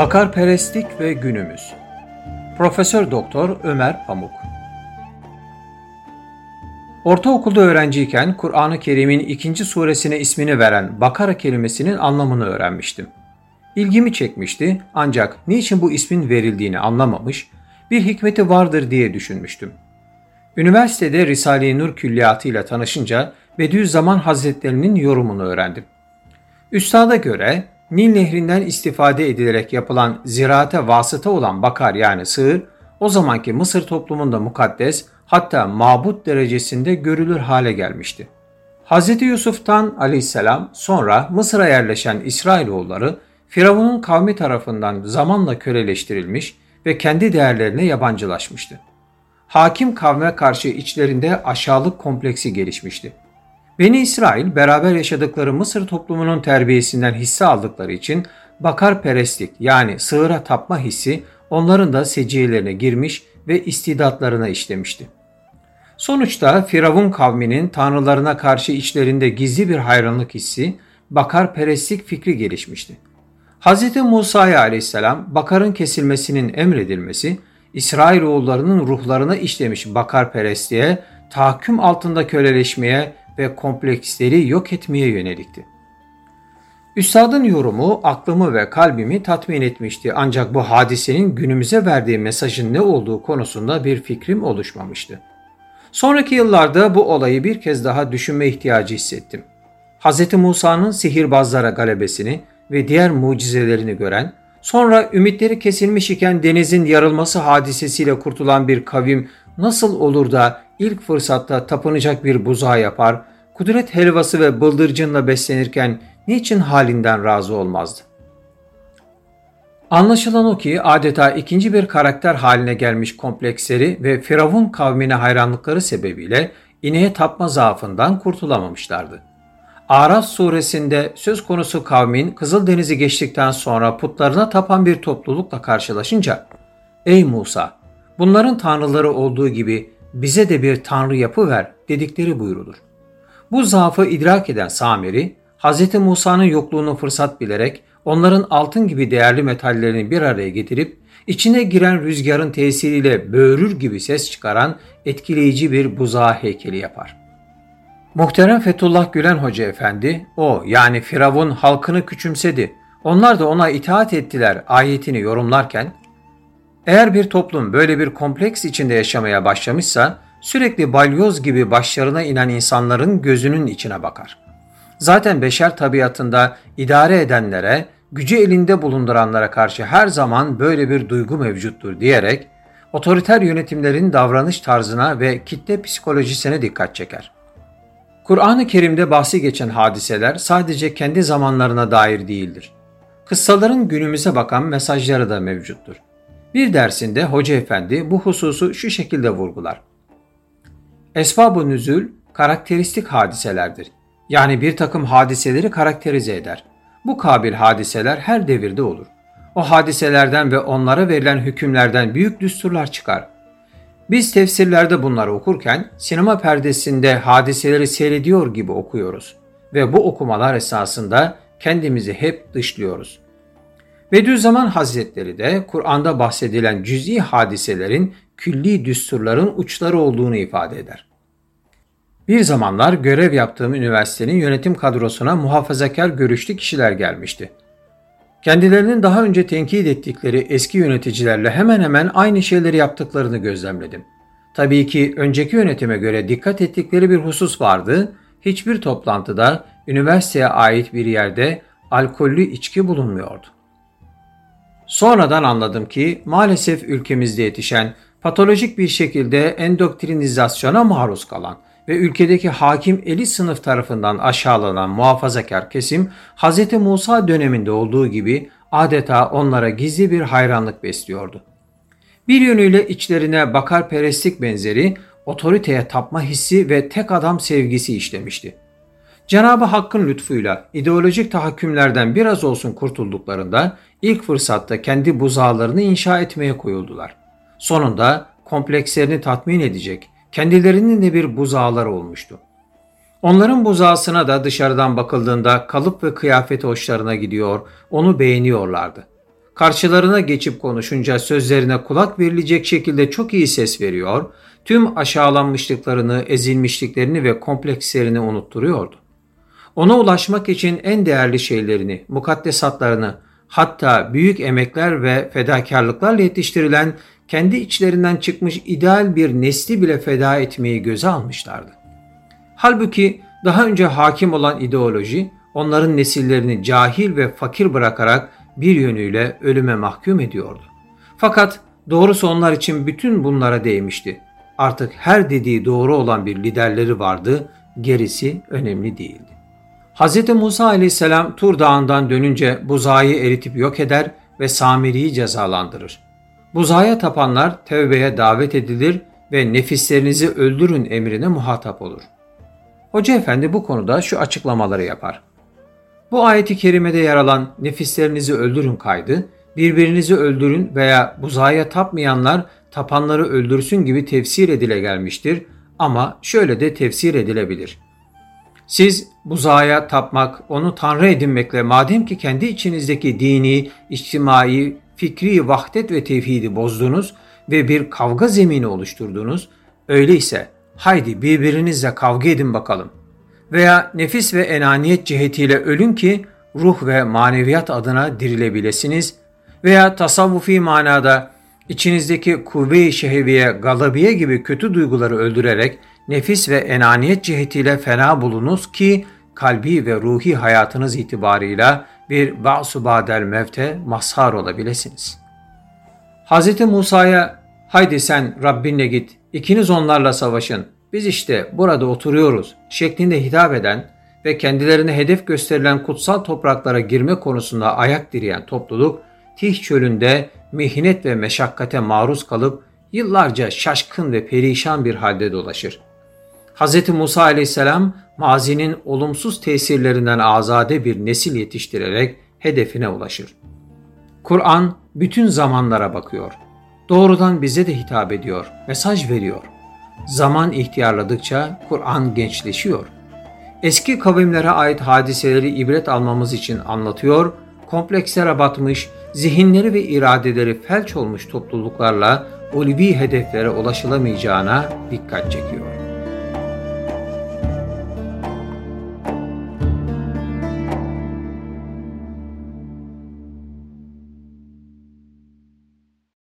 Bakarperestlik ve günümüz. Profesör Doktor Ömer Pamuk. Ortaokulda öğrenciyken Kur'an-ı Kerim'in ikinci suresine ismini veren Bakara kelimesinin anlamını öğrenmiştim. İlgimi çekmişti ancak niçin bu ismin verildiğini anlamamış, bir hikmeti vardır diye düşünmüştüm. Üniversitede Risale-i Nur külliyatı ile tanışınca Bediüzzaman Hazretlerinin yorumunu öğrendim. Üstada göre Nil Nehri'nden istifade edilerek yapılan ziraate vasıta olan bakar yani sığır, o zamanki Mısır toplumunda mukaddes hatta mabut derecesinde görülür hale gelmişti. Hz. Yusuf'tan aleyhisselam sonra Mısır'a yerleşen İsrailoğulları Firavun'un kavmi tarafından zamanla köleleştirilmiş ve kendi değerlerine yabancılaşmıştı. Hakim kavme karşı içlerinde aşağılık kompleksi gelişmişti. Beni İsrail beraber yaşadıkları Mısır toplumunun terbiyesinden hisse aldıkları için bakar perestlik yani sığıra tapma hissi onların da seciyelerine girmiş ve istidatlarına işlemişti. Sonuçta Firavun kavminin tanrılarına karşı içlerinde gizli bir hayranlık hissi, bakar perestlik fikri gelişmişti. Hz. Musa'ya aleyhisselam bakarın kesilmesinin emredilmesi, İsrailoğullarının ruhlarına işlemiş bakar perestliğe, tahakküm altında köleleşmeye ve kompleksleri yok etmeye yönelikti. Üstadın yorumu aklımı ve kalbimi tatmin etmişti ancak bu hadisenin günümüze verdiği mesajın ne olduğu konusunda bir fikrim oluşmamıştı. Sonraki yıllarda bu olayı bir kez daha düşünme ihtiyacı hissettim. Hz. Musa'nın sihirbazlara galebesini ve diğer mucizelerini gören, sonra ümitleri kesilmiş iken denizin yarılması hadisesiyle kurtulan bir kavim nasıl olur da ilk fırsatta tapınacak bir buzağı yapar, kudret helvası ve bıldırcınla beslenirken niçin halinden razı olmazdı? Anlaşılan o ki adeta ikinci bir karakter haline gelmiş kompleksleri ve Firavun kavmine hayranlıkları sebebiyle ineğe tapma zaafından kurtulamamışlardı. Araf suresinde söz konusu kavmin Kızıldeniz'i geçtikten sonra putlarına tapan bir toplulukla karşılaşınca Ey Musa! Bunların tanrıları olduğu gibi bize de bir tanrı yapı ver dedikleri buyurulur. Bu zaafı idrak eden Samiri, Hz. Musa'nın yokluğunu fırsat bilerek onların altın gibi değerli metallerini bir araya getirip içine giren rüzgarın tesiriyle böğürür gibi ses çıkaran etkileyici bir buzağı heykeli yapar. Muhterem Fethullah Gülen Hoca Efendi, o yani Firavun halkını küçümsedi, onlar da ona itaat ettiler ayetini yorumlarken, eğer bir toplum böyle bir kompleks içinde yaşamaya başlamışsa, sürekli balyoz gibi başlarına inen insanların gözünün içine bakar. Zaten beşer tabiatında idare edenlere, gücü elinde bulunduranlara karşı her zaman böyle bir duygu mevcuttur diyerek, otoriter yönetimlerin davranış tarzına ve kitle psikolojisine dikkat çeker. Kur'an-ı Kerim'de bahsi geçen hadiseler sadece kendi zamanlarına dair değildir. Kıssaların günümüze bakan mesajları da mevcuttur. Bir dersinde Hoca Efendi bu hususu şu şekilde vurgular. Esbab-ı nüzül karakteristik hadiselerdir. Yani bir takım hadiseleri karakterize eder. Bu kabil hadiseler her devirde olur. O hadiselerden ve onlara verilen hükümlerden büyük düsturlar çıkar. Biz tefsirlerde bunları okurken sinema perdesinde hadiseleri seyrediyor gibi okuyoruz ve bu okumalar esasında kendimizi hep dışlıyoruz. Bediüzzaman Hazretleri de Kur'an'da bahsedilen cüz'i hadiselerin külli düsturların uçları olduğunu ifade eder. Bir zamanlar görev yaptığım üniversitenin yönetim kadrosuna muhafazakar görüşlü kişiler gelmişti. Kendilerinin daha önce tenkit ettikleri eski yöneticilerle hemen hemen aynı şeyleri yaptıklarını gözlemledim. Tabii ki önceki yönetime göre dikkat ettikleri bir husus vardı. Hiçbir toplantıda üniversiteye ait bir yerde alkollü içki bulunmuyordu. Sonradan anladım ki maalesef ülkemizde yetişen patolojik bir şekilde endoktrinizasyona maruz kalan ve ülkedeki hakim eli sınıf tarafından aşağılanan muhafazakar kesim Hz. Musa döneminde olduğu gibi adeta onlara gizli bir hayranlık besliyordu. Bir yönüyle içlerine bakar perestlik benzeri otoriteye tapma hissi ve tek adam sevgisi işlemişti. Cenab-ı Hakk'ın lütfuyla ideolojik tahakkümlerden biraz olsun kurtulduklarında ilk fırsatta kendi buzağlarını inşa etmeye koyuldular. Sonunda komplekslerini tatmin edecek, kendilerinin de bir buzağları olmuştu. Onların buzağısına da dışarıdan bakıldığında kalıp ve kıyafeti hoşlarına gidiyor, onu beğeniyorlardı. karşılarına geçip konuşunca sözlerine kulak verilecek şekilde çok iyi ses veriyor, tüm aşağılanmışlıklarını, ezilmişliklerini ve komplekslerini unutturuyordu. Ona ulaşmak için en değerli şeylerini, mukaddesatlarını, hatta büyük emekler ve fedakarlıklarla yetiştirilen kendi içlerinden çıkmış ideal bir nesli bile feda etmeyi göze almışlardı. Halbuki daha önce hakim olan ideoloji onların nesillerini cahil ve fakir bırakarak bir yönüyle ölüme mahkum ediyordu. Fakat doğrusu onlar için bütün bunlara değmişti. Artık her dediği doğru olan bir liderleri vardı, gerisi önemli değildi. Hz. Musa aleyhisselam Tur Dağı'ndan dönünce buzağıyı eritip yok eder ve Samiri'yi cezalandırır. Buzağa tapanlar tevbeye davet edilir ve nefislerinizi öldürün emrine muhatap olur. Hoca efendi bu konuda şu açıklamaları yapar. Bu ayeti kerimede yer alan nefislerinizi öldürün kaydı, birbirinizi öldürün veya buzağa tapmayanlar tapanları öldürsün gibi tefsir edile gelmiştir ama şöyle de tefsir edilebilir. Siz buzağa tapmak, onu tanrı edinmekle madem ki kendi içinizdeki dini, içtimai, fikri vahdet ve tevhidi bozdunuz ve bir kavga zemini oluşturdunuz, öyleyse haydi birbirinizle kavga edin bakalım. Veya nefis ve enaniyet cihetiyle ölün ki ruh ve maneviyat adına dirilebilesiniz veya tasavvufi manada içinizdeki kuvve-i şehviye, galabiye gibi kötü duyguları öldürerek nefis ve enaniyet cihetiyle fena bulunuz ki kalbi ve ruhi hayatınız itibarıyla bir ba'su badel mevte mazhar olabilirsiniz. Hz. Musa'ya haydi sen Rabbinle git, ikiniz onlarla savaşın, biz işte burada oturuyoruz şeklinde hitap eden ve kendilerine hedef gösterilen kutsal topraklara girme konusunda ayak direyen topluluk, Tih çölünde mihnet ve meşakkate maruz kalıp yıllarca şaşkın ve perişan bir halde dolaşır. Hz. Musa aleyhisselam mazinin olumsuz tesirlerinden azade bir nesil yetiştirerek hedefine ulaşır. Kur'an bütün zamanlara bakıyor. Doğrudan bize de hitap ediyor, mesaj veriyor. Zaman ihtiyarladıkça Kur'an gençleşiyor. Eski kavimlere ait hadiseleri ibret almamız için anlatıyor, komplekslere batmış, zihinleri ve iradeleri felç olmuş topluluklarla ulvi hedeflere ulaşılamayacağına dikkat çekiyor.